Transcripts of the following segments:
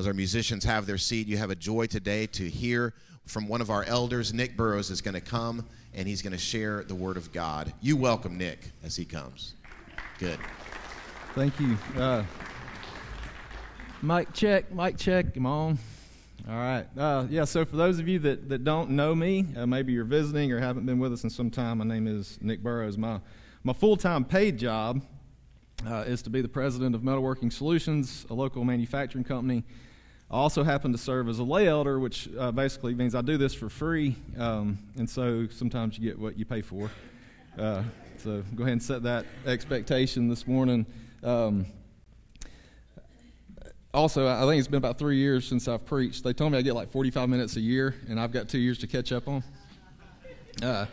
As our musicians have their seat, you have a joy today to hear from one of our elders. Nick Burrows is going to come and he's going to share the Word of God. You welcome Nick as he comes. Good. Thank you. Uh, mic check, mic check. Come on. All right. Uh, yeah, so for those of you that, that don't know me, uh, maybe you're visiting or haven't been with us in some time, my name is Nick Burrows. My, my full time paid job uh, is to be the president of Metalworking Solutions, a local manufacturing company. I also happen to serve as a lay elder, which uh, basically means I do this for free, um, and so sometimes you get what you pay for. Uh, so go ahead and set that expectation this morning. Um, also, I think it's been about three years since I've preached. They told me I get like 45 minutes a year, and I've got two years to catch up on. Uh,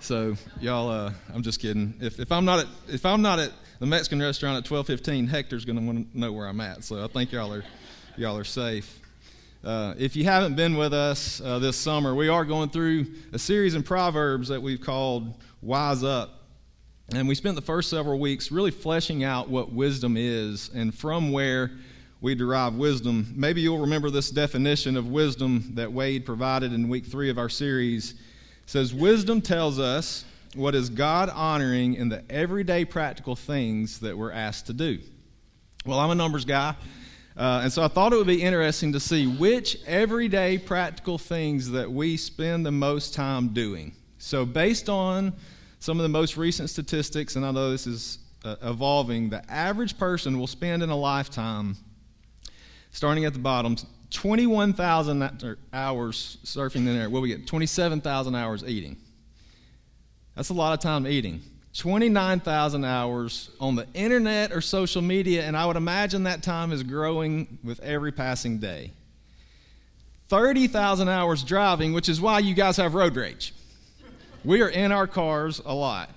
so y'all, uh, I'm just kidding. If, if I'm not at if I'm not at the Mexican restaurant at 12:15, Hector's going to want to know where I'm at. So I think y'all are y'all are safe. Uh, if you haven't been with us uh, this summer, we are going through a series in Proverbs that we've called "Wise Up," and we spent the first several weeks really fleshing out what wisdom is and from where we derive wisdom. Maybe you'll remember this definition of wisdom that Wade provided in week three of our series. It says, Wisdom tells us what is God honoring in the everyday practical things that we're asked to do. Well, I'm a numbers guy, uh, and so I thought it would be interesting to see which everyday practical things that we spend the most time doing. So, based on some of the most recent statistics, and I know this is uh, evolving, the average person will spend in a lifetime starting at the bottom, 21,000 hours surfing the internet. What we get? 27,000 hours eating. That's a lot of time eating. 29,000 hours on the internet or social media, and I would imagine that time is growing with every passing day. 30,000 hours driving, which is why you guys have road rage. We are in our cars a lot,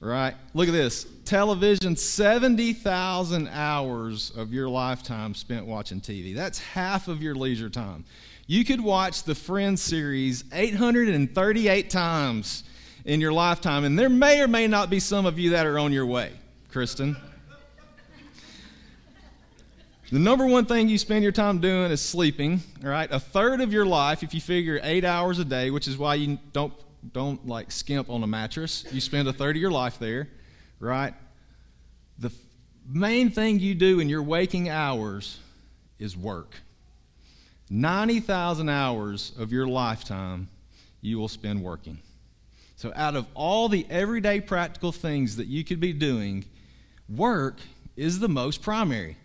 right? Look at this television 70,000 hours of your lifetime spent watching TV. That's half of your leisure time. You could watch the Friends series 838 times in your lifetime, and there may or may not be some of you that are on your way, Kristen. The number one thing you spend your time doing is sleeping, all right? A third of your life, if you figure eight hours a day, which is why you don't, don't like skimp on a mattress, you spend a third of your life there right? The main thing you do in your waking hours is work. 90,000 hours of your lifetime you will spend working. So, out of all the everyday practical things that you could be doing, work is the most primary.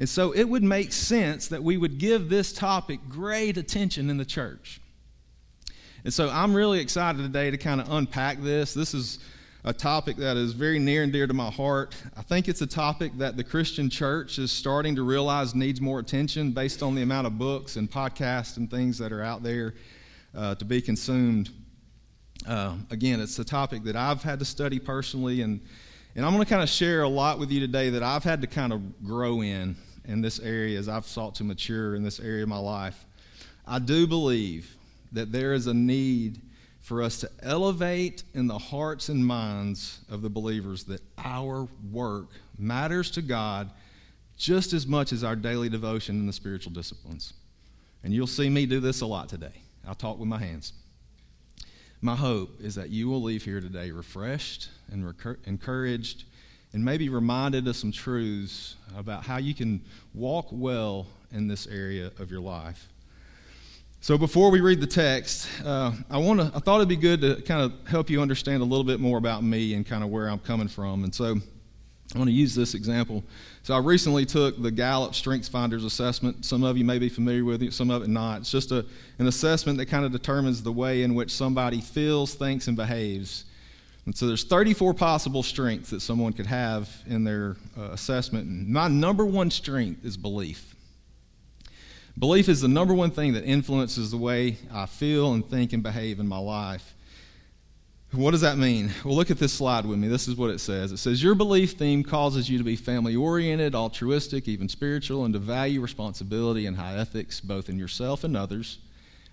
And so, it would make sense that we would give this topic great attention in the church. And so, I'm really excited today to kind of unpack this. This is a topic that is very near and dear to my heart. I think it's a topic that the Christian church is starting to realize needs more attention based on the amount of books and podcasts and things that are out there uh, to be consumed. Uh, again, it's a topic that I've had to study personally, and, and I'm going to kind of share a lot with you today that I've had to kind of grow in in this area as I've sought to mature in this area of my life. I do believe that there is a need for us to elevate in the hearts and minds of the believers that our work matters to God just as much as our daily devotion in the spiritual disciplines. And you'll see me do this a lot today. I'll talk with my hands. My hope is that you will leave here today refreshed and recur- encouraged and maybe reminded of some truths about how you can walk well in this area of your life. So before we read the text, uh, I want to. I thought it'd be good to kind of help you understand a little bit more about me and kind of where I'm coming from. And so I want to use this example. So I recently took the Gallup Strengths Finders assessment. Some of you may be familiar with it, some of it not. It's just a, an assessment that kind of determines the way in which somebody feels, thinks, and behaves. And so there's 34 possible strengths that someone could have in their uh, assessment. And my number one strength is belief. Belief is the number one thing that influences the way I feel and think and behave in my life. What does that mean? Well, look at this slide with me. This is what it says. It says, Your belief theme causes you to be family oriented, altruistic, even spiritual, and to value responsibility and high ethics, both in yourself and others.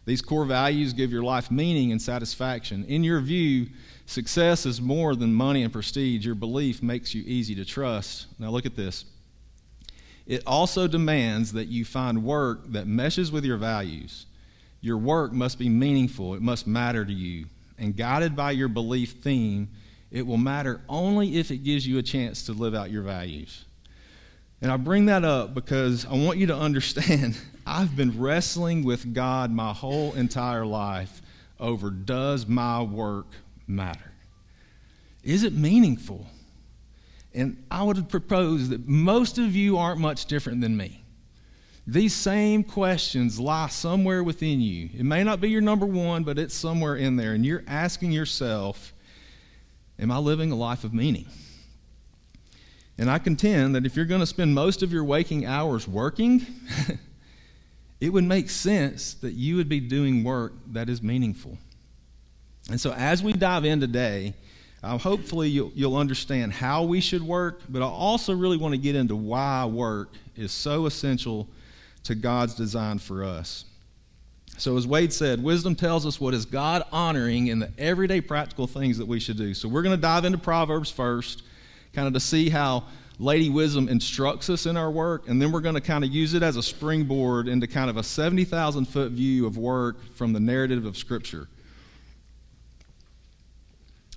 These core values give your life meaning and satisfaction. In your view, success is more than money and prestige. Your belief makes you easy to trust. Now, look at this. it also demands that you find work that meshes with your values. Your work must be meaningful, it must matter to you. And guided by your belief theme, it will matter only if it gives you a chance to live out your values. And I bring that up because I want you to understand I've been wrestling with God my whole entire life over does my work matter? Is it meaningful? And I would propose that most of you aren't much different than me. These same questions lie somewhere within you. It may not be your number one, but it's somewhere in there. And you're asking yourself, Am I living a life of meaning? And I contend that if you're going to spend most of your waking hours working, it would make sense that you would be doing work that is meaningful. And so, as we dive in today, uh, hopefully you'll, you'll understand how we should work, but I also really want to get into why work is so essential to God's design for us. So, as Wade said, wisdom tells us what is God honoring in the everyday practical things that we should do. So, we're going to dive into Proverbs first kind of to see how Lady Wisdom instructs us in our work, and then we're going to kind of use it as a springboard into kind of a 70,000 foot view of work from the narrative of Scripture.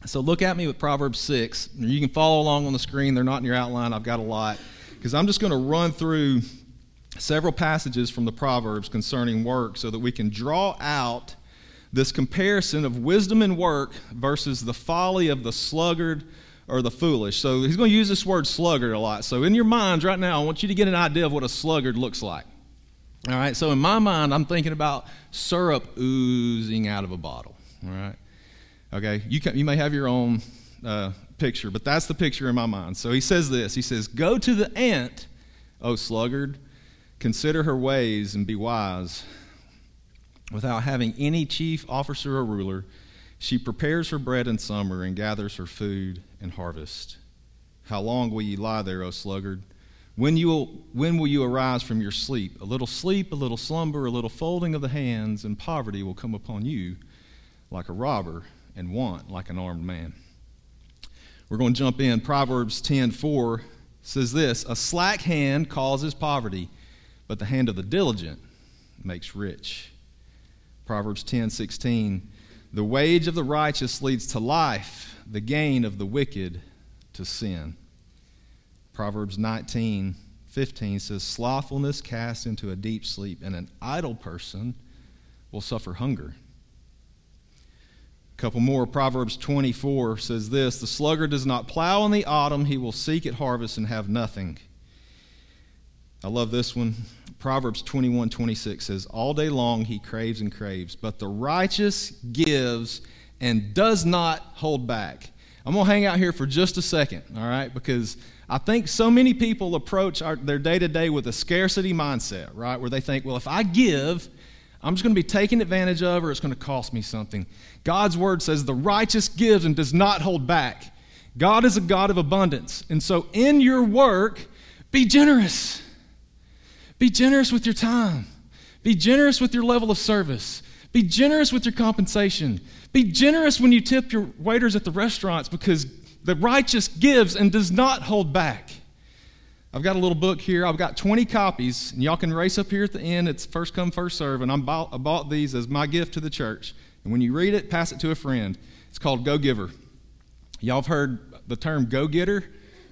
So look at me with Proverbs 6. You can follow along on the screen. They're not in your outline. I've got a lot. Because I'm just going to run through several passages from the Proverbs concerning work so that we can draw out this comparison of wisdom and work versus the folly of the sluggard or the foolish. So he's going to use this word sluggard a lot. So in your minds right now, I want you to get an idea of what a sluggard looks like. All right, so in my mind, I'm thinking about syrup oozing out of a bottle. All right, okay, you, can, you may have your own uh, picture, but that's the picture in my mind. So he says this He says, Go to the ant, O sluggard, consider her ways and be wise. Without having any chief officer or ruler, she prepares her bread in summer and gathers her food in harvest. How long will you lie there, O sluggard? When, you will, when will you arise from your sleep? A little sleep, a little slumber, a little folding of the hands, and poverty will come upon you like a robber, and want like an armed man. We're going to jump in. Proverbs 10:4 says this: A slack hand causes poverty, but the hand of the diligent makes rich. Proverbs 10:16 the wage of the righteous leads to life, the gain of the wicked to sin. Proverbs 19, 15 says, Slothfulness casts into a deep sleep, and an idle person will suffer hunger. A couple more. Proverbs 24 says this The sluggard does not plow in the autumn, he will seek at harvest and have nothing. I love this one. Proverbs 21 26 says, All day long he craves and craves, but the righteous gives and does not hold back. I'm going to hang out here for just a second, all right? Because I think so many people approach our, their day to day with a scarcity mindset, right? Where they think, well, if I give, I'm just going to be taken advantage of or it's going to cost me something. God's word says the righteous gives and does not hold back. God is a God of abundance. And so in your work, be generous. Be generous with your time. Be generous with your level of service. Be generous with your compensation. Be generous when you tip your waiters at the restaurants because the righteous gives and does not hold back. I've got a little book here. I've got 20 copies, and y'all can race up here at the end. It's first come, first serve, and I bought, I bought these as my gift to the church. And when you read it, pass it to a friend. It's called Go Giver. Y'all have heard the term go getter,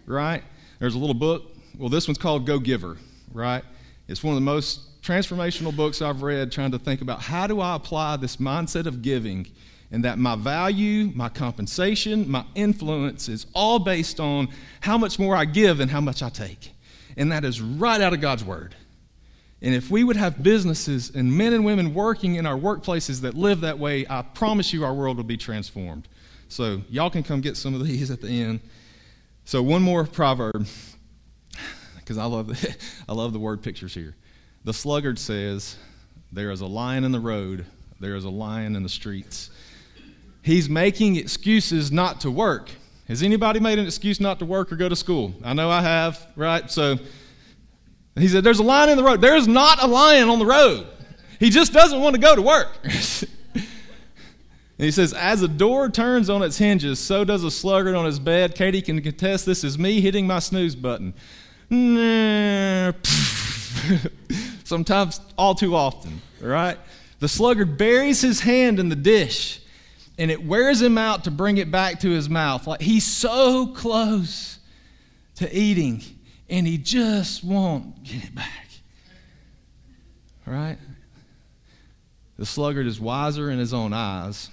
right? There's a little book. Well, this one's called Go Giver, right? It's one of the most transformational books I've read trying to think about how do I apply this mindset of giving and that my value, my compensation, my influence is all based on how much more I give and how much I take. And that is right out of God's Word. And if we would have businesses and men and women working in our workplaces that live that way, I promise you our world will be transformed. So, y'all can come get some of these at the end. So, one more proverb because I love the, I love the word pictures here. The sluggard says, "There is a lion in the road. There is a lion in the streets." He's making excuses not to work. Has anybody made an excuse not to work or go to school? I know I have, right? So he said, There's a lion in the road. There's not a lion on the road. He just doesn't want to go to work. and he says, As a door turns on its hinges, so does a sluggard on his bed. Katie can contest this is me hitting my snooze button. Sometimes, all too often, right? The sluggard buries his hand in the dish and it wears him out to bring it back to his mouth. Like he's so close to eating and he just won't get it back. Right? The sluggard is wiser in his own eyes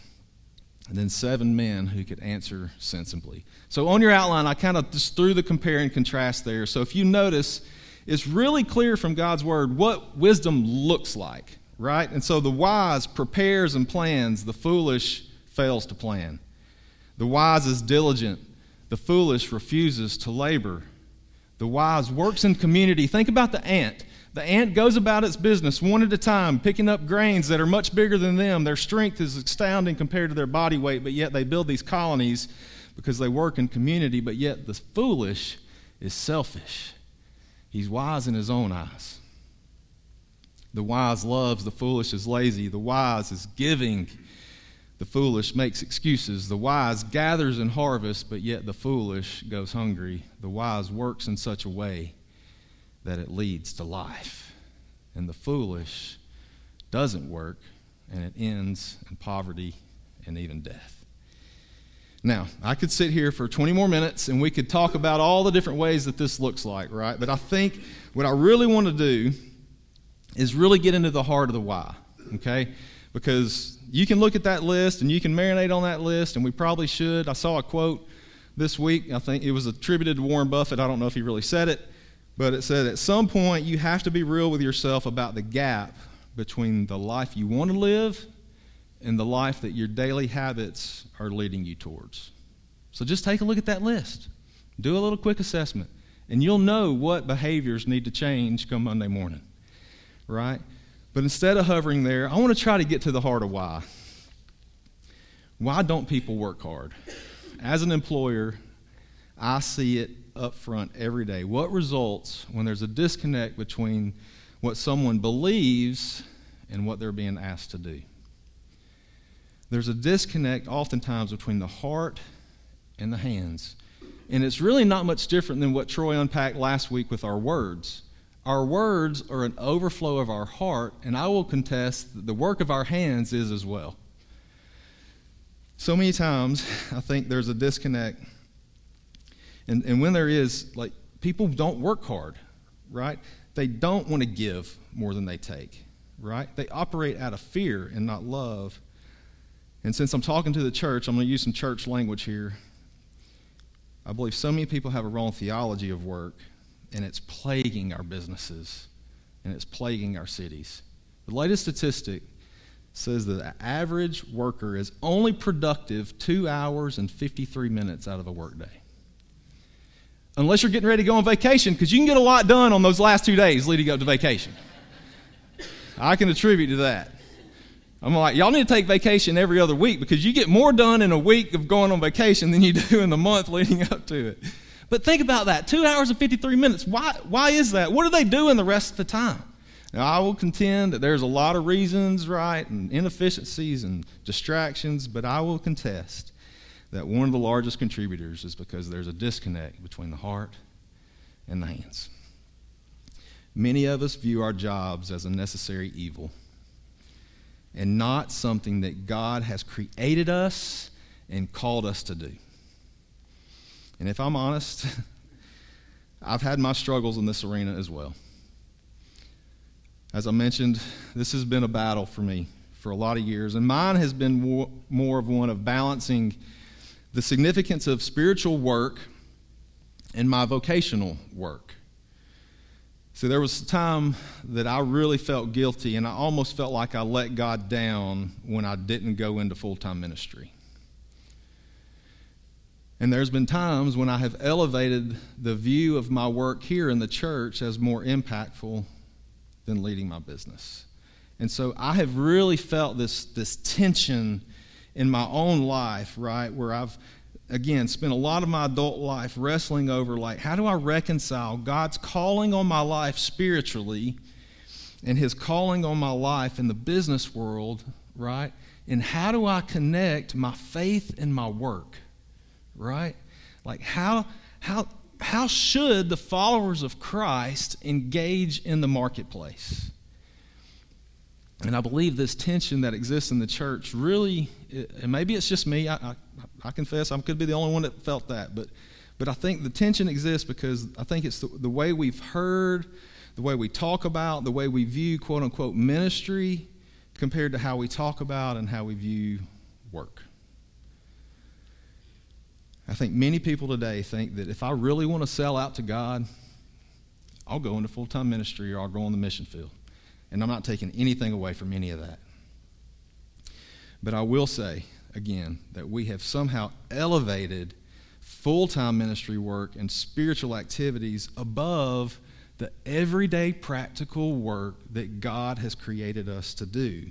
than seven men who could answer sensibly. So, on your outline, I kind of just threw the compare and contrast there. So, if you notice, it's really clear from God's word what wisdom looks like, right? And so the wise prepares and plans, the foolish fails to plan. The wise is diligent, the foolish refuses to labor. The wise works in community. Think about the ant. The ant goes about its business one at a time, picking up grains that are much bigger than them. Their strength is astounding compared to their body weight, but yet they build these colonies because they work in community. But yet the foolish is selfish. He's wise in his own eyes. The wise loves, the foolish is lazy. The wise is giving, the foolish makes excuses. The wise gathers and harvests, but yet the foolish goes hungry. The wise works in such a way that it leads to life. And the foolish doesn't work, and it ends in poverty and even death. Now, I could sit here for 20 more minutes and we could talk about all the different ways that this looks like, right? But I think what I really want to do is really get into the heart of the why, okay? Because you can look at that list and you can marinate on that list, and we probably should. I saw a quote this week. I think it was attributed to Warren Buffett. I don't know if he really said it, but it said at some point you have to be real with yourself about the gap between the life you want to live and the life that your daily habits are leading you towards. So just take a look at that list. Do a little quick assessment, and you'll know what behaviors need to change come Monday morning. Right? But instead of hovering there, I want to try to get to the heart of why. Why don't people work hard? As an employer, I see it up front every day. What results when there's a disconnect between what someone believes and what they're being asked to do? there's a disconnect oftentimes between the heart and the hands. And it's really not much different than what Troy unpacked last week with our words. Our words are an overflow of our heart, and I will contest that the work of our hands is as well. So many times, I think there's a disconnect. And, and when there is, like, people don't work hard, right? They don't want to give more than they take, right? They operate out of fear and not love. And since I'm talking to the church, I'm going to use some church language here. I believe so many people have a wrong theology of work, and it's plaguing our businesses and it's plaguing our cities. The latest statistic says that the average worker is only productive two hours and 53 minutes out of a workday. Unless you're getting ready to go on vacation, because you can get a lot done on those last two days leading up to vacation. I can attribute to that. I'm like, y'all need to take vacation every other week because you get more done in a week of going on vacation than you do in the month leading up to it. But think about that two hours and 53 minutes. Why, why is that? What are they doing the rest of the time? Now, I will contend that there's a lot of reasons, right, and inefficiencies and distractions, but I will contest that one of the largest contributors is because there's a disconnect between the heart and the hands. Many of us view our jobs as a necessary evil and not something that God has created us and called us to do. And if I'm honest, I've had my struggles in this arena as well. As I mentioned, this has been a battle for me for a lot of years, and mine has been more of one of balancing the significance of spiritual work and my vocational work. So there was a time that I really felt guilty, and I almost felt like I let God down when I didn't go into full time ministry. And there's been times when I have elevated the view of my work here in the church as more impactful than leading my business. And so I have really felt this, this tension in my own life, right, where I've again, spent a lot of my adult life wrestling over like, how do I reconcile God's calling on my life spiritually and His calling on my life in the business world, right? And how do I connect my faith and my work, right? Like, how, how, how should the followers of Christ engage in the marketplace? And I believe this tension that exists in the church really, and maybe it's just me, I, I, I confess I could be the only one that felt that, but, but I think the tension exists because I think it's the, the way we've heard, the way we talk about, the way we view quote unquote ministry compared to how we talk about and how we view work. I think many people today think that if I really want to sell out to God, I'll go into full time ministry or I'll go on the mission field. And I'm not taking anything away from any of that. But I will say, again, that we have somehow elevated full time ministry work and spiritual activities above the everyday practical work that God has created us to do.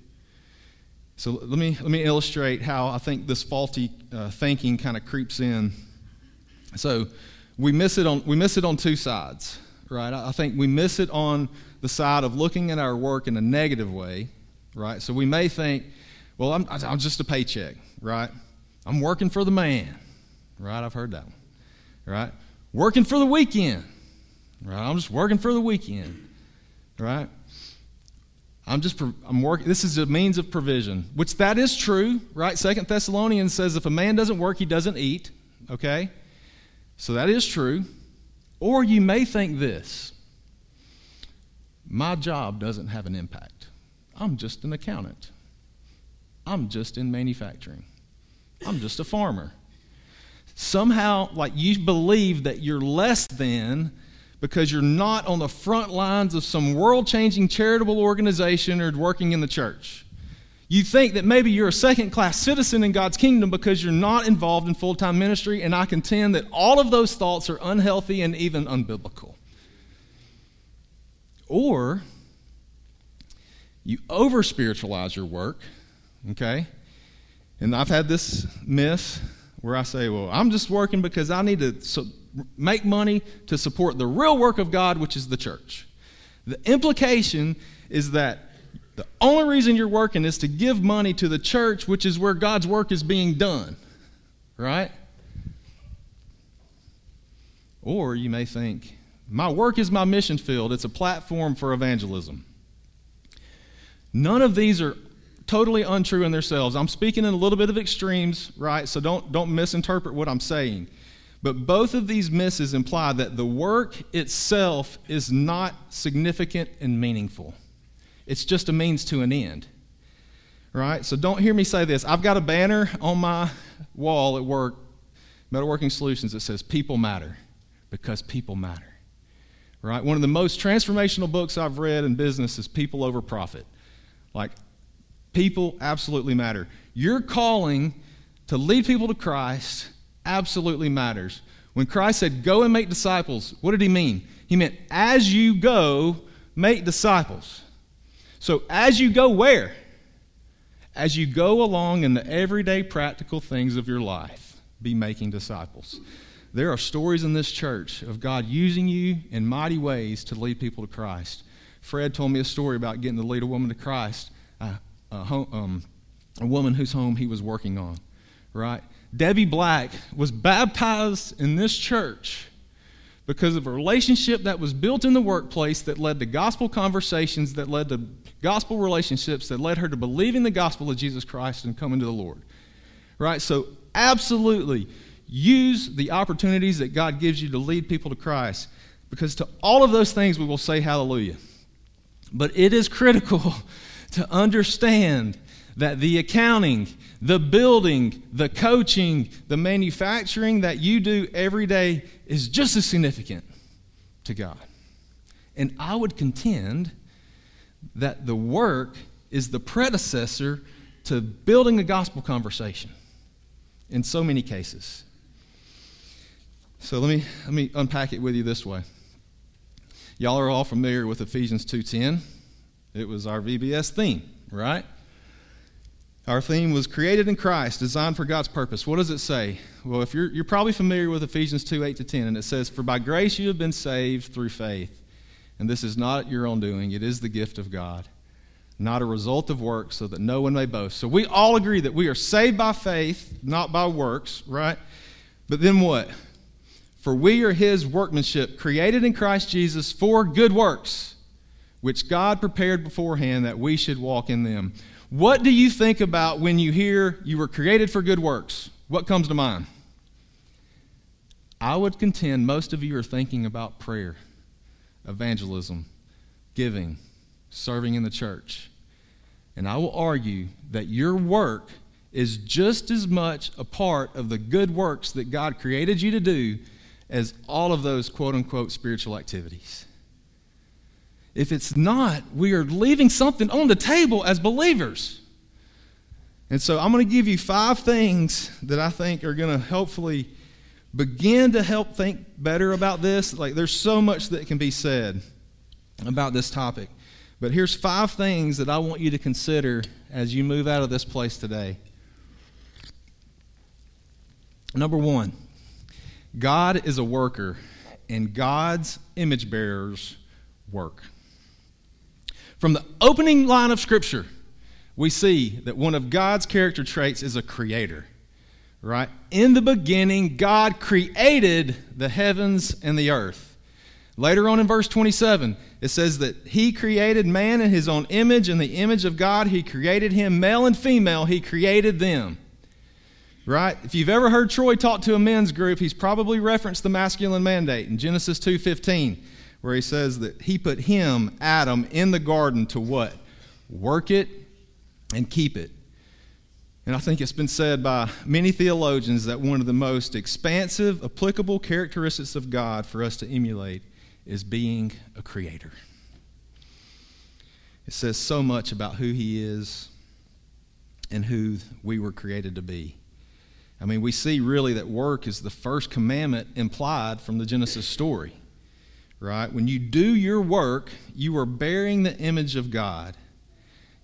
So let me, let me illustrate how I think this faulty uh, thinking kind of creeps in. So we miss, it on, we miss it on two sides, right? I think we miss it on the side of looking at our work in a negative way, right? So we may think, well, I'm, I'm just a paycheck, right? I'm working for the man, right? I've heard that one, right? Working for the weekend, right? I'm just working for the weekend, right? I'm just I'm working. This is a means of provision, which that is true, right? Second Thessalonians says if a man doesn't work, he doesn't eat. Okay, so that is true. Or you may think this: my job doesn't have an impact. I'm just an accountant. I'm just in manufacturing. I'm just a farmer. Somehow, like you believe that you're less than because you're not on the front lines of some world changing charitable organization or working in the church. You think that maybe you're a second class citizen in God's kingdom because you're not involved in full time ministry, and I contend that all of those thoughts are unhealthy and even unbiblical. Or you over spiritualize your work, okay? And I've had this myth where I say, well, I'm just working because I need to make money to support the real work of God, which is the church. The implication is that the only reason you're working is to give money to the church, which is where God's work is being done. Right? Or you may think, my work is my mission field, it's a platform for evangelism. None of these are totally untrue in themselves. I'm speaking in a little bit of extremes, right? So don't, don't misinterpret what I'm saying. But both of these misses imply that the work itself is not significant and meaningful. It's just a means to an end. Right? So don't hear me say this. I've got a banner on my wall at work, Metalworking Solutions, that says People Matter because people matter. Right? One of the most transformational books I've read in business is People Over Profit. Like, people absolutely matter. Your calling to lead people to Christ absolutely matters. When Christ said, Go and make disciples, what did he mean? He meant, As you go, make disciples. So, as you go, where? As you go along in the everyday practical things of your life, be making disciples. There are stories in this church of God using you in mighty ways to lead people to Christ. Fred told me a story about getting to lead a woman to Christ, uh, a, um, a woman whose home he was working on, right? Debbie Black was baptized in this church because of a relationship that was built in the workplace that led to gospel conversations, that led to gospel relationships, that led her to believing the gospel of Jesus Christ and coming to the Lord. Right? So, absolutely use the opportunities that God gives you to lead people to Christ because to all of those things we will say hallelujah. But it is critical to understand that the accounting, the building, the coaching, the manufacturing that you do every day is just as significant to God. And I would contend that the work is the predecessor to building a gospel conversation in so many cases. So let me, let me unpack it with you this way. Y'all are all familiar with Ephesians 2:10. It was our VBS theme, right? Our theme was created in Christ, designed for God's purpose. What does it say? Well, if you're, you're probably familiar with Ephesians 2 8 to 10, and it says, For by grace you have been saved through faith. And this is not your own doing, it is the gift of God, not a result of works, so that no one may boast. So we all agree that we are saved by faith, not by works, right? But then what? For we are his workmanship, created in Christ Jesus for good works, which God prepared beforehand that we should walk in them. What do you think about when you hear you were created for good works? What comes to mind? I would contend most of you are thinking about prayer, evangelism, giving, serving in the church. And I will argue that your work is just as much a part of the good works that God created you to do as all of those quote unquote spiritual activities. If it's not, we are leaving something on the table as believers. And so I'm going to give you five things that I think are going to hopefully begin to help think better about this. Like, there's so much that can be said about this topic. But here's five things that I want you to consider as you move out of this place today. Number one, God is a worker, and God's image bearers work. From the opening line of Scripture, we see that one of God's character traits is a creator. Right? In the beginning, God created the heavens and the earth. Later on in verse 27, it says that He created man in His own image. In the image of God, He created him, male and female, He created them right? If you've ever heard Troy talk to a men's group, he's probably referenced the masculine mandate in Genesis 2:15, where he says that he put him, Adam, in the garden to what? Work it and keep it. And I think it's been said by many theologians that one of the most expansive, applicable characteristics of God for us to emulate is being a creator. It says so much about who he is and who we were created to be. I mean, we see really that work is the first commandment implied from the Genesis story, right? When you do your work, you are bearing the image of God.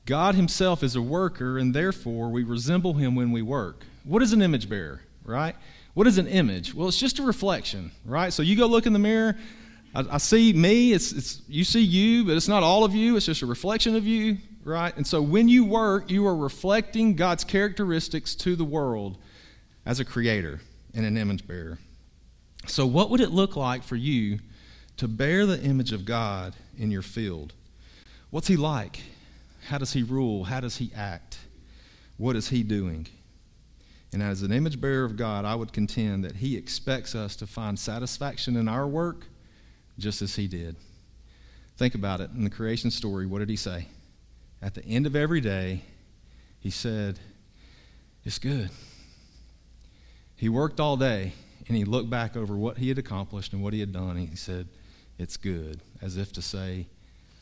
God Himself is a worker, and therefore we resemble Him when we work. What is an image bearer, right? What is an image? Well, it's just a reflection, right? So you go look in the mirror. I, see me. It's, it's you see you, but it's not all of you. It's just a reflection of you, right? And so when you work, you are reflecting God's characteristics to the world as a creator and an image bearer. So, what would it look like for you to bear the image of God in your field? What's He like? How does He rule? How does He act? What is He doing? And as an image bearer of God, I would contend that He expects us to find satisfaction in our work just as He did. Think about it. In the creation story, what did He say? At the end of every day, He said, It's good. He worked all day and he looked back over what he had accomplished and what he had done, and he said, It's good, as if to say,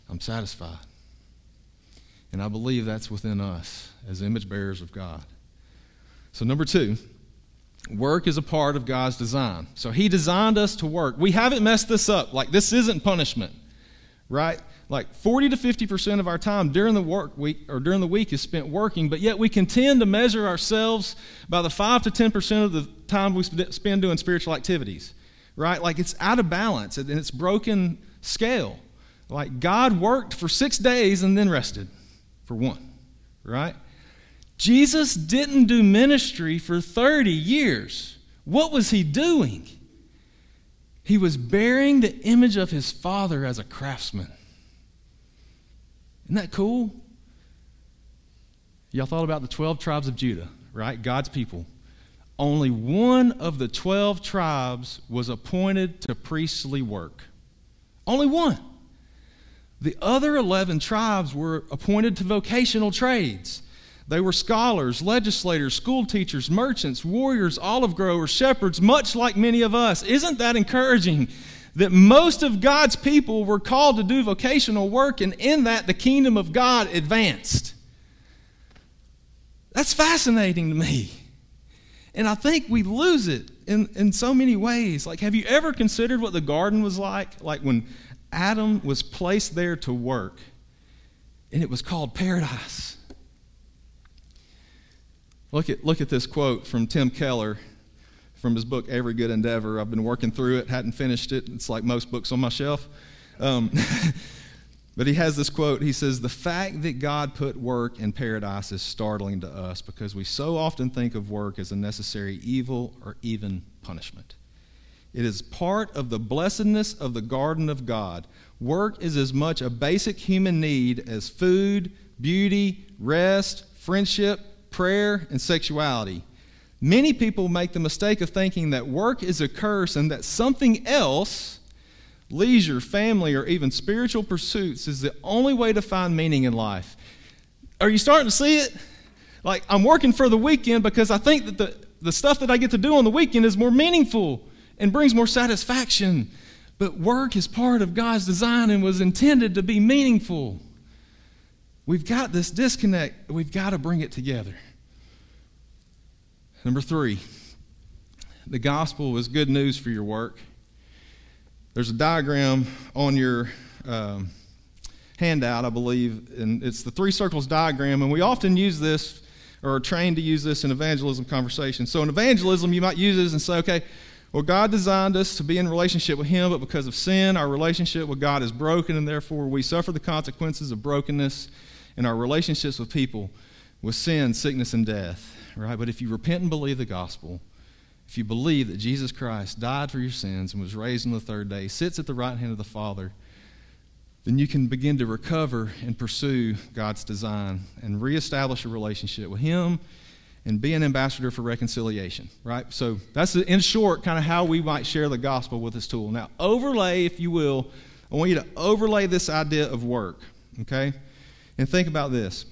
I'm satisfied. And I believe that's within us as image bearers of God. So, number two, work is a part of God's design. So, He designed us to work. We haven't messed this up. Like, this isn't punishment, right? like 40 to 50% of our time during the work week or during the week is spent working, but yet we contend to measure ourselves by the 5 to 10% of the time we spend doing spiritual activities. Right? Like it's out of balance and it's broken scale. Like God worked for 6 days and then rested for one. Right? Jesus didn't do ministry for 30 years. What was he doing? He was bearing the image of his Father as a craftsman. Isn't that cool? Y'all thought about the 12 tribes of Judah, right? God's people. Only one of the 12 tribes was appointed to priestly work. Only one. The other 11 tribes were appointed to vocational trades. They were scholars, legislators, school teachers, merchants, warriors, olive growers, shepherds, much like many of us. Isn't that encouraging that most of God's people were called to do vocational work, and in that, the kingdom of God advanced. That's fascinating to me. And I think we lose it in, in so many ways. Like, have you ever considered what the garden was like? Like when Adam was placed there to work, and it was called paradise. Look at, look at this quote from Tim Keller from his book Every Good Endeavor. I've been working through it, hadn't finished it. It's like most books on my shelf. Um, but he has this quote. He says, The fact that God put work in paradise is startling to us because we so often think of work as a necessary evil or even punishment. It is part of the blessedness of the garden of God. Work is as much a basic human need as food, beauty, rest, friendship, prayer, and sexuality. Many people make the mistake of thinking that work is a curse and that something else, leisure, family, or even spiritual pursuits, is the only way to find meaning in life. Are you starting to see it? Like, I'm working for the weekend because I think that the, the stuff that I get to do on the weekend is more meaningful and brings more satisfaction. But work is part of God's design and was intended to be meaningful. We've got this disconnect. We've got to bring it together. Number three, the gospel is good news for your work. There's a diagram on your um, handout, I believe, and it's the three circles diagram, and we often use this or are trained to use this in evangelism conversations. So in evangelism, you might use this and say, okay, well, God designed us to be in relationship with Him, but because of sin, our relationship with God is broken, and therefore we suffer the consequences of brokenness in our relationships with people with sin, sickness, and death. Right? But if you repent and believe the gospel, if you believe that Jesus Christ died for your sins and was raised on the third day, sits at the right hand of the Father, then you can begin to recover and pursue God's design and reestablish a relationship with Him and be an ambassador for reconciliation, right? So that's in short kind of how we might share the gospel with this tool. Now, overlay, if you will, I want you to overlay this idea of work, okay? And think about this.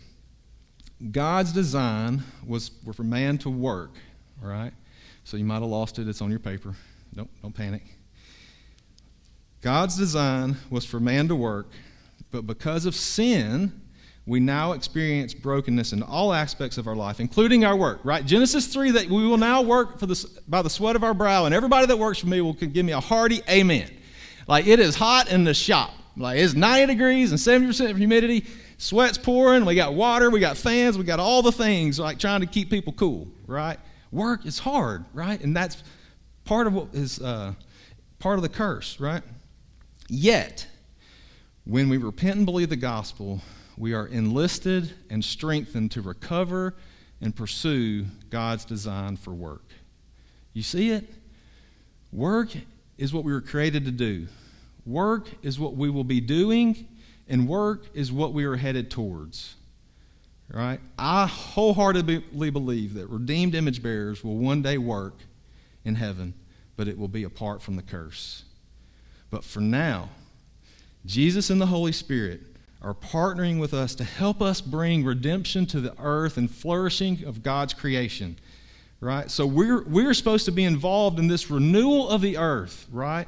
God's design was for man to work, right? So you might have lost it. It's on your paper. Don't, don't panic. God's design was for man to work, but because of sin, we now experience brokenness in all aspects of our life, including our work, right? Genesis 3 that we will now work for the, by the sweat of our brow, and everybody that works for me will give me a hearty amen. Like it is hot in the shop. Like it's 90 degrees and 70% humidity, sweat's pouring, we got water, we got fans, we got all the things like trying to keep people cool, right? Work is hard, right? And that's part of what is uh, part of the curse, right? Yet, when we repent and believe the gospel, we are enlisted and strengthened to recover and pursue God's design for work. You see it? Work is what we were created to do. Work is what we will be doing, and work is what we are headed towards. Right? I wholeheartedly believe that redeemed image bearers will one day work in heaven, but it will be apart from the curse. But for now, Jesus and the Holy Spirit are partnering with us to help us bring redemption to the earth and flourishing of God's creation. Right? So we're, we're supposed to be involved in this renewal of the earth, right?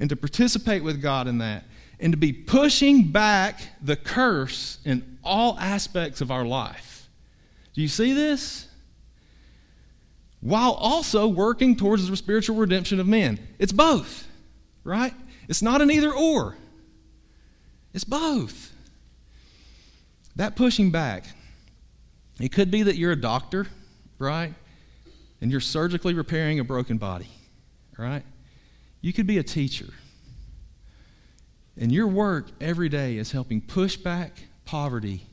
And to participate with God in that. And to be pushing back the curse in all aspects of our life. Do you see this? While also working towards the spiritual redemption of men. It's both, right? It's not an either or, it's both. That pushing back, it could be that you're a doctor, right? And you're surgically repairing a broken body, right? You could be a teacher. And your work every day is helping push back poverty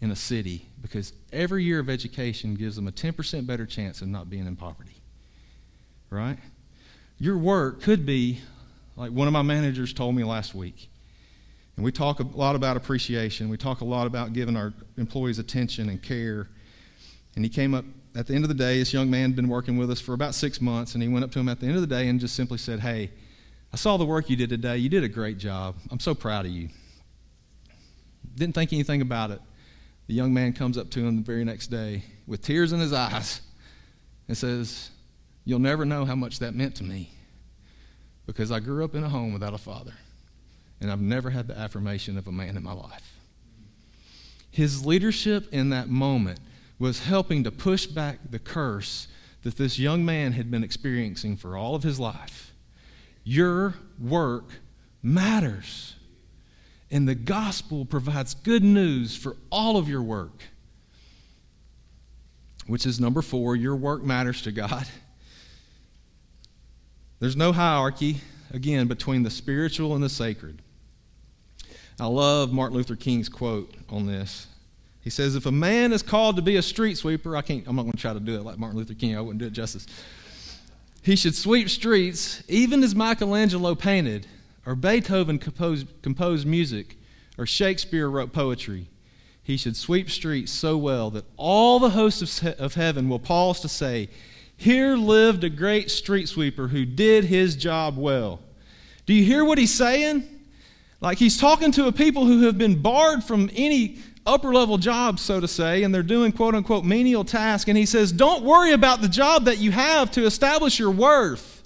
in a city because every year of education gives them a 10% better chance of not being in poverty. Right? Your work could be, like one of my managers told me last week, and we talk a lot about appreciation. We talk a lot about giving our employees attention and care. And he came up at the end of the day. This young man had been working with us for about six months, and he went up to him at the end of the day and just simply said, Hey, I saw the work you did today. You did a great job. I'm so proud of you. Didn't think anything about it. The young man comes up to him the very next day with tears in his eyes and says, You'll never know how much that meant to me because I grew up in a home without a father and I've never had the affirmation of a man in my life. His leadership in that moment was helping to push back the curse that this young man had been experiencing for all of his life. Your work matters. And the gospel provides good news for all of your work. Which is number four your work matters to God. There's no hierarchy, again, between the spiritual and the sacred. I love Martin Luther King's quote on this. He says, If a man is called to be a street sweeper, I can't, I'm not going to try to do it like Martin Luther King, I wouldn't do it justice. He should sweep streets, even as Michelangelo painted, or Beethoven composed, composed music, or Shakespeare wrote poetry. He should sweep streets so well that all the hosts of, of heaven will pause to say, Here lived a great street sweeper who did his job well. Do you hear what he's saying? Like he's talking to a people who have been barred from any upper level jobs, so to say, and they're doing quote unquote menial tasks. And he says, Don't worry about the job that you have to establish your worth.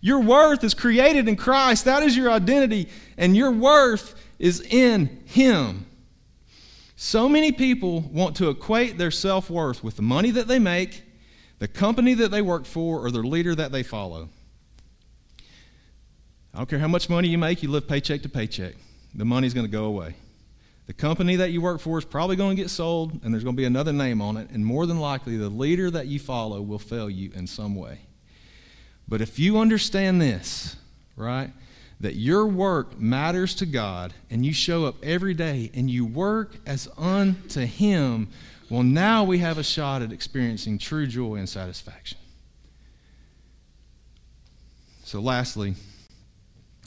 Your worth is created in Christ, that is your identity, and your worth is in Him. So many people want to equate their self worth with the money that they make, the company that they work for, or the leader that they follow. I don't care how much money you make, you live paycheck to paycheck. The money's going to go away. The company that you work for is probably going to get sold, and there's going to be another name on it, and more than likely, the leader that you follow will fail you in some way. But if you understand this, right, that your work matters to God, and you show up every day and you work as unto Him, well, now we have a shot at experiencing true joy and satisfaction. So, lastly,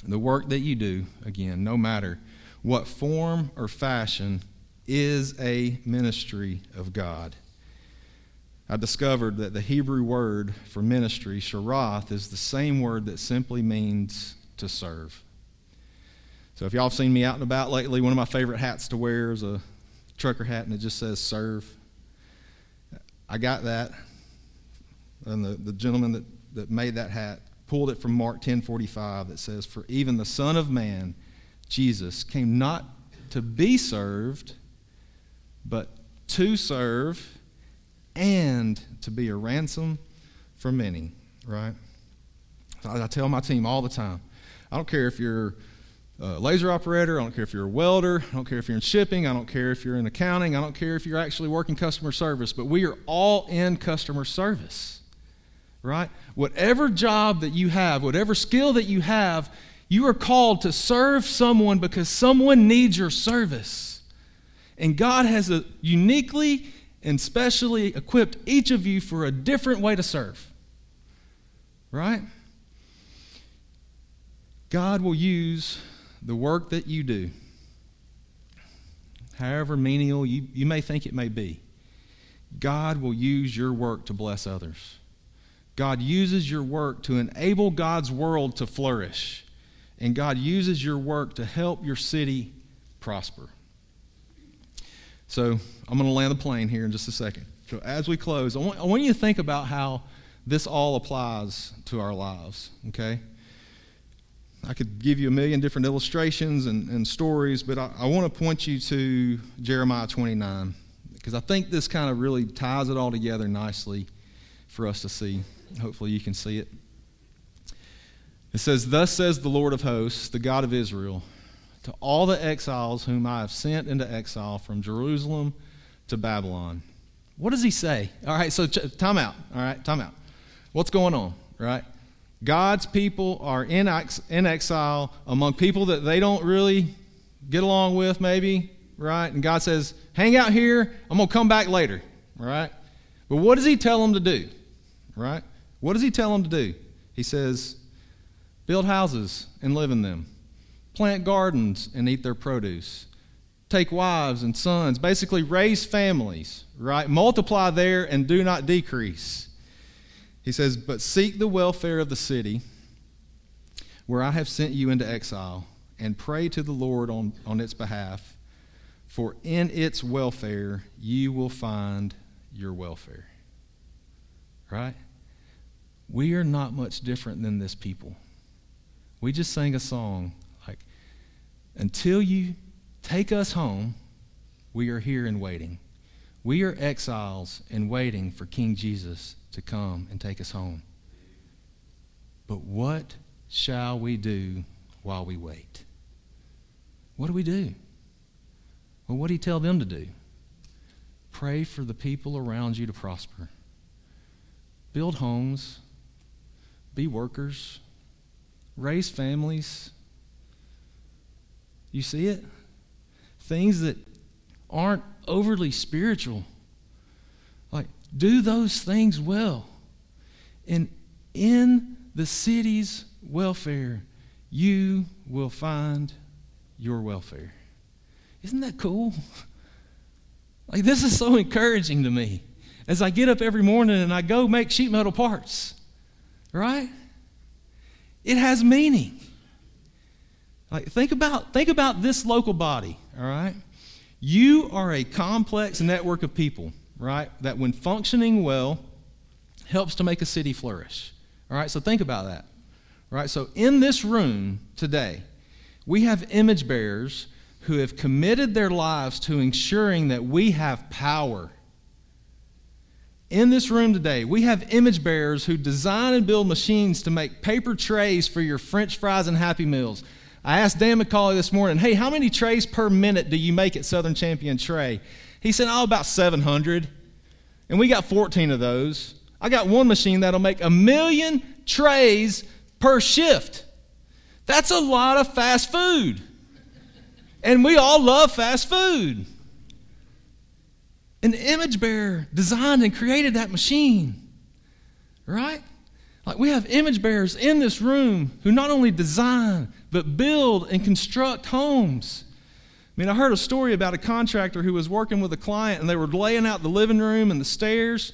the work that you do, again, no matter what form or fashion is a ministry of God. I discovered that the Hebrew word for ministry, sharath, is the same word that simply means to serve. So if y'all have seen me out and about lately, one of my favorite hats to wear is a trucker hat and it just says serve. I got that. And the, the gentleman that, that made that hat pulled it from Mark 10:45 that says, For even the Son of Man Jesus came not to be served, but to serve and to be a ransom for many, right? I, tell my team all the time I don't care if you're a laser operator, I don't care if you're a welder, I don't care if you're in shipping, I don't care if you're in accounting, I don't care if you're actually working customer service, but we are all in customer service, right? Whatever job that you have, whatever skill that you have, you are called to serve someone because someone needs your service. And God has a uniquely and specially equipped each of you for a different way to serve. Right? God will use the work that you do, however menial you, you may think it may be. God will use your work to bless others. God uses your work to enable God's world to flourish and God uses your work to help your city prosper. So I'm going to land the plane here in just a second. So as we close, I want, I want you to think about how this all applies to our lives, okay? I could give you a million different illustrations and, and stories, but I, I want to point you to Jeremiah 29 because I think this kind of really ties it all together nicely for us to see. Hopefully, you can see it. It says, Thus says the Lord of hosts, the God of Israel, to all the exiles whom I have sent into exile from Jerusalem to Babylon. What does he say? All right, so ch- time out. All right, time out. What's going on? Right? God's people are in, ex- in exile among people that they don't really get along with, maybe, right? And God says, Hang out here, I'm going to come back later, right? But what does he tell them to do? Right? What does he tell them to do? He says, Build houses and live in them. Plant gardens and eat their produce. Take wives and sons. Basically, raise families, right? Multiply there and do not decrease. He says, But seek the welfare of the city where I have sent you into exile and pray to the Lord on, on its behalf, for in its welfare you will find your welfare. Right? We are not much different than this people. We just sang a song like, Until you take us home, we are here and waiting. We are exiles and waiting for King Jesus to come and take us home. But what shall we do while we wait? What do we do? Well, what do you tell them to do? Pray for the people around you to prosper. Build homes. Be workers raise families. You see it? Things that aren't overly spiritual. Like, do those things well. And in the city's welfare, you will find your welfare. Isn't that cool? Like, this is so encouraging to me as I get up every morning and I go make sheet metal parts, right? It has meaning. Like, think about, think about this local body, all right? You are a complex network of people, right, that when functioning well helps to make a city flourish. All right, so think about that. Right, so in this room today, we have image bearers who have committed their lives to ensuring that we have power. In this room today, we have image bearers who design and build machines to make paper trays for your french fries and Happy Meals. I asked Dan McCauley this morning, hey, how many trays per minute do you make at Southern Champion Tray? He said, oh, about 700. And we got 14 of those. I got one machine that'll make a million trays per shift. That's a lot of fast food. And we all love fast food. An image bearer designed and created that machine, right? Like we have image bearers in this room who not only design, but build and construct homes. I mean, I heard a story about a contractor who was working with a client and they were laying out the living room and the stairs.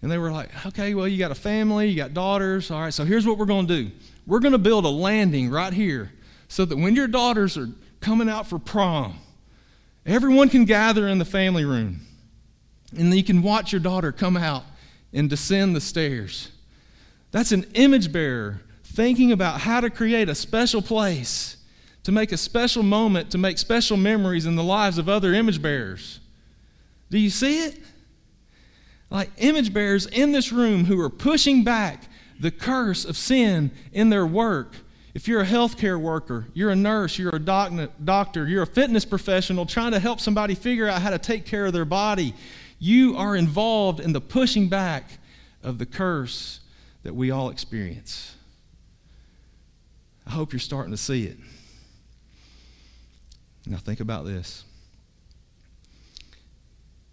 And they were like, okay, well, you got a family, you got daughters. All right, so here's what we're going to do we're going to build a landing right here so that when your daughters are coming out for prom, everyone can gather in the family room. And you can watch your daughter come out and descend the stairs. That's an image bearer thinking about how to create a special place, to make a special moment, to make special memories in the lives of other image bearers. Do you see it? Like image bearers in this room who are pushing back the curse of sin in their work. If you're a healthcare worker, you're a nurse, you're a doctor, you're a fitness professional trying to help somebody figure out how to take care of their body, you are involved in the pushing back of the curse that we all experience. I hope you're starting to see it. Now, think about this.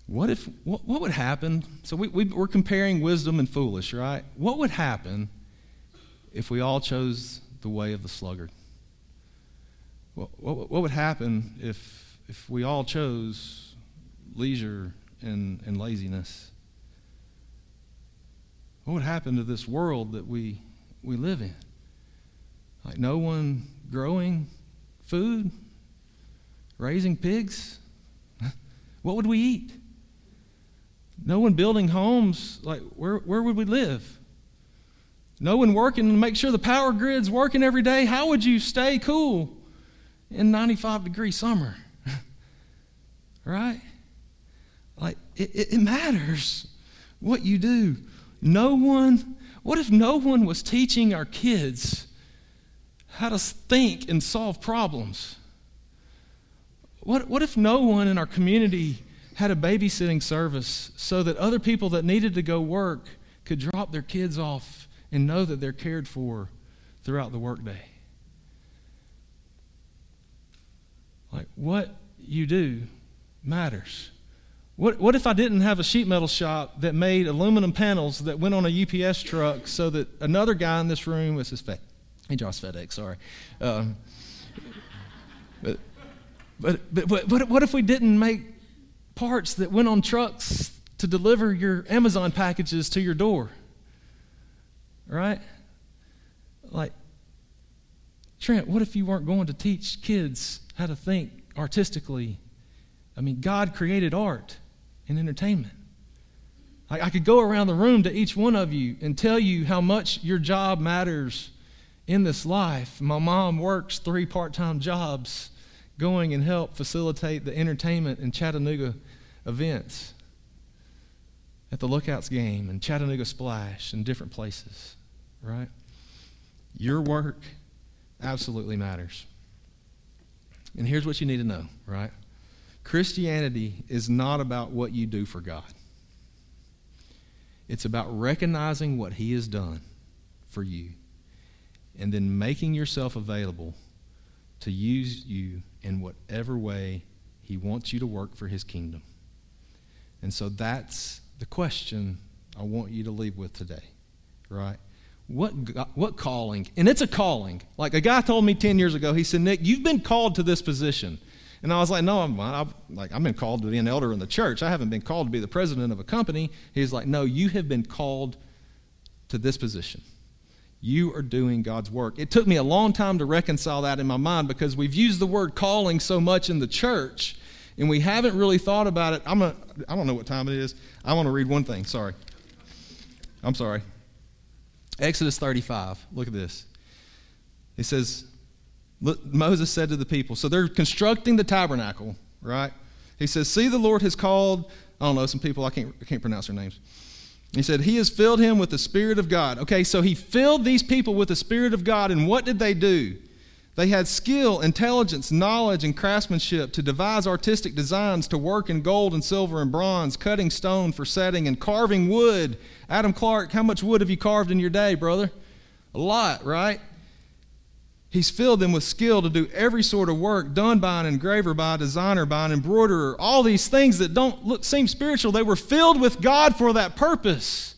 What if, what, what would happen? So we, we, we're comparing wisdom and foolish, right? What would happen if we all chose the way of the sluggard? What, what, what would happen if, if we all chose leisure and, and laziness? What would happen to this world that we, we live in? Like no one growing food, raising pigs? what would we eat? No one building homes. Like, where, where would we live? No one working to make sure the power grid's working every day. How would you stay cool in 95 degree summer? right? Like, it, it, it matters what you do. No one, what if no one was teaching our kids how to think and solve problems? What, what if no one in our community had a babysitting service so that other people that needed to go work could drop their kids off and know that they're cared for throughout the workday. Like what you do matters. What, what if I didn't have a sheet metal shop that made aluminum panels that went on a UPS truck so that another guy in this room was his FedEx? He draws FedEx, sorry. Um, but, but, but, but what if we didn't make parts that went on trucks to deliver your Amazon packages to your door. Right? Like, Trent, what if you weren't going to teach kids how to think artistically? I mean, God created art and entertainment. I, I could go around the room to each one of you and tell you how much your job matters in this life. My mom works three part time jobs going and help facilitate the entertainment in Chattanooga events at the Lookouts game and Chattanooga Splash and different places, right? Your work absolutely matters. And here's what you need to know, right? Christianity is not about what you do for God. It's about recognizing what He has done for you and then making yourself available to use you in whatever way He wants you to work for His kingdom. And so that's the question I want you to leave with today, right? what, what calling? And it's a calling. Like a guy told me 10 years ago, he said, Nick, you've been called to this position. And I was like, no, I'm, I'm like I've been called to be an elder in the church. I haven't been called to be the president of a company. He's like, no, you have been called to this position. You are doing God's work. It took me a long time to reconcile that in my mind because we've used the word calling so much in the church and we haven't really thought about it. I'm a, I don't know what time it is. I want to read one thing. Sorry. I'm sorry. Exodus 35. Look at this. It says, Moses said to the people, so they're constructing the tabernacle, right? He says, See, the Lord has called, I don't know, some people, I can't, I can't pronounce their names. He said, He has filled him with the Spirit of God. Okay, so he filled these people with the Spirit of God, and what did they do? They had skill, intelligence, knowledge, and craftsmanship to devise artistic designs, to work in gold and silver and bronze, cutting stone for setting, and carving wood. Adam Clark, how much wood have you carved in your day, brother? A lot, right? He's filled them with skill to do every sort of work done by an engraver, by a designer, by an embroiderer. All these things that don't look, seem spiritual, they were filled with God for that purpose.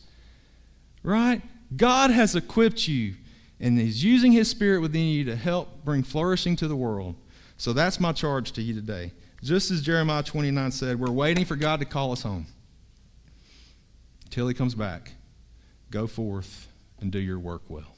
Right? God has equipped you, and He's using His Spirit within you to help bring flourishing to the world. So that's my charge to you today. Just as Jeremiah 29 said, we're waiting for God to call us home. Till He comes back, go forth and do your work well.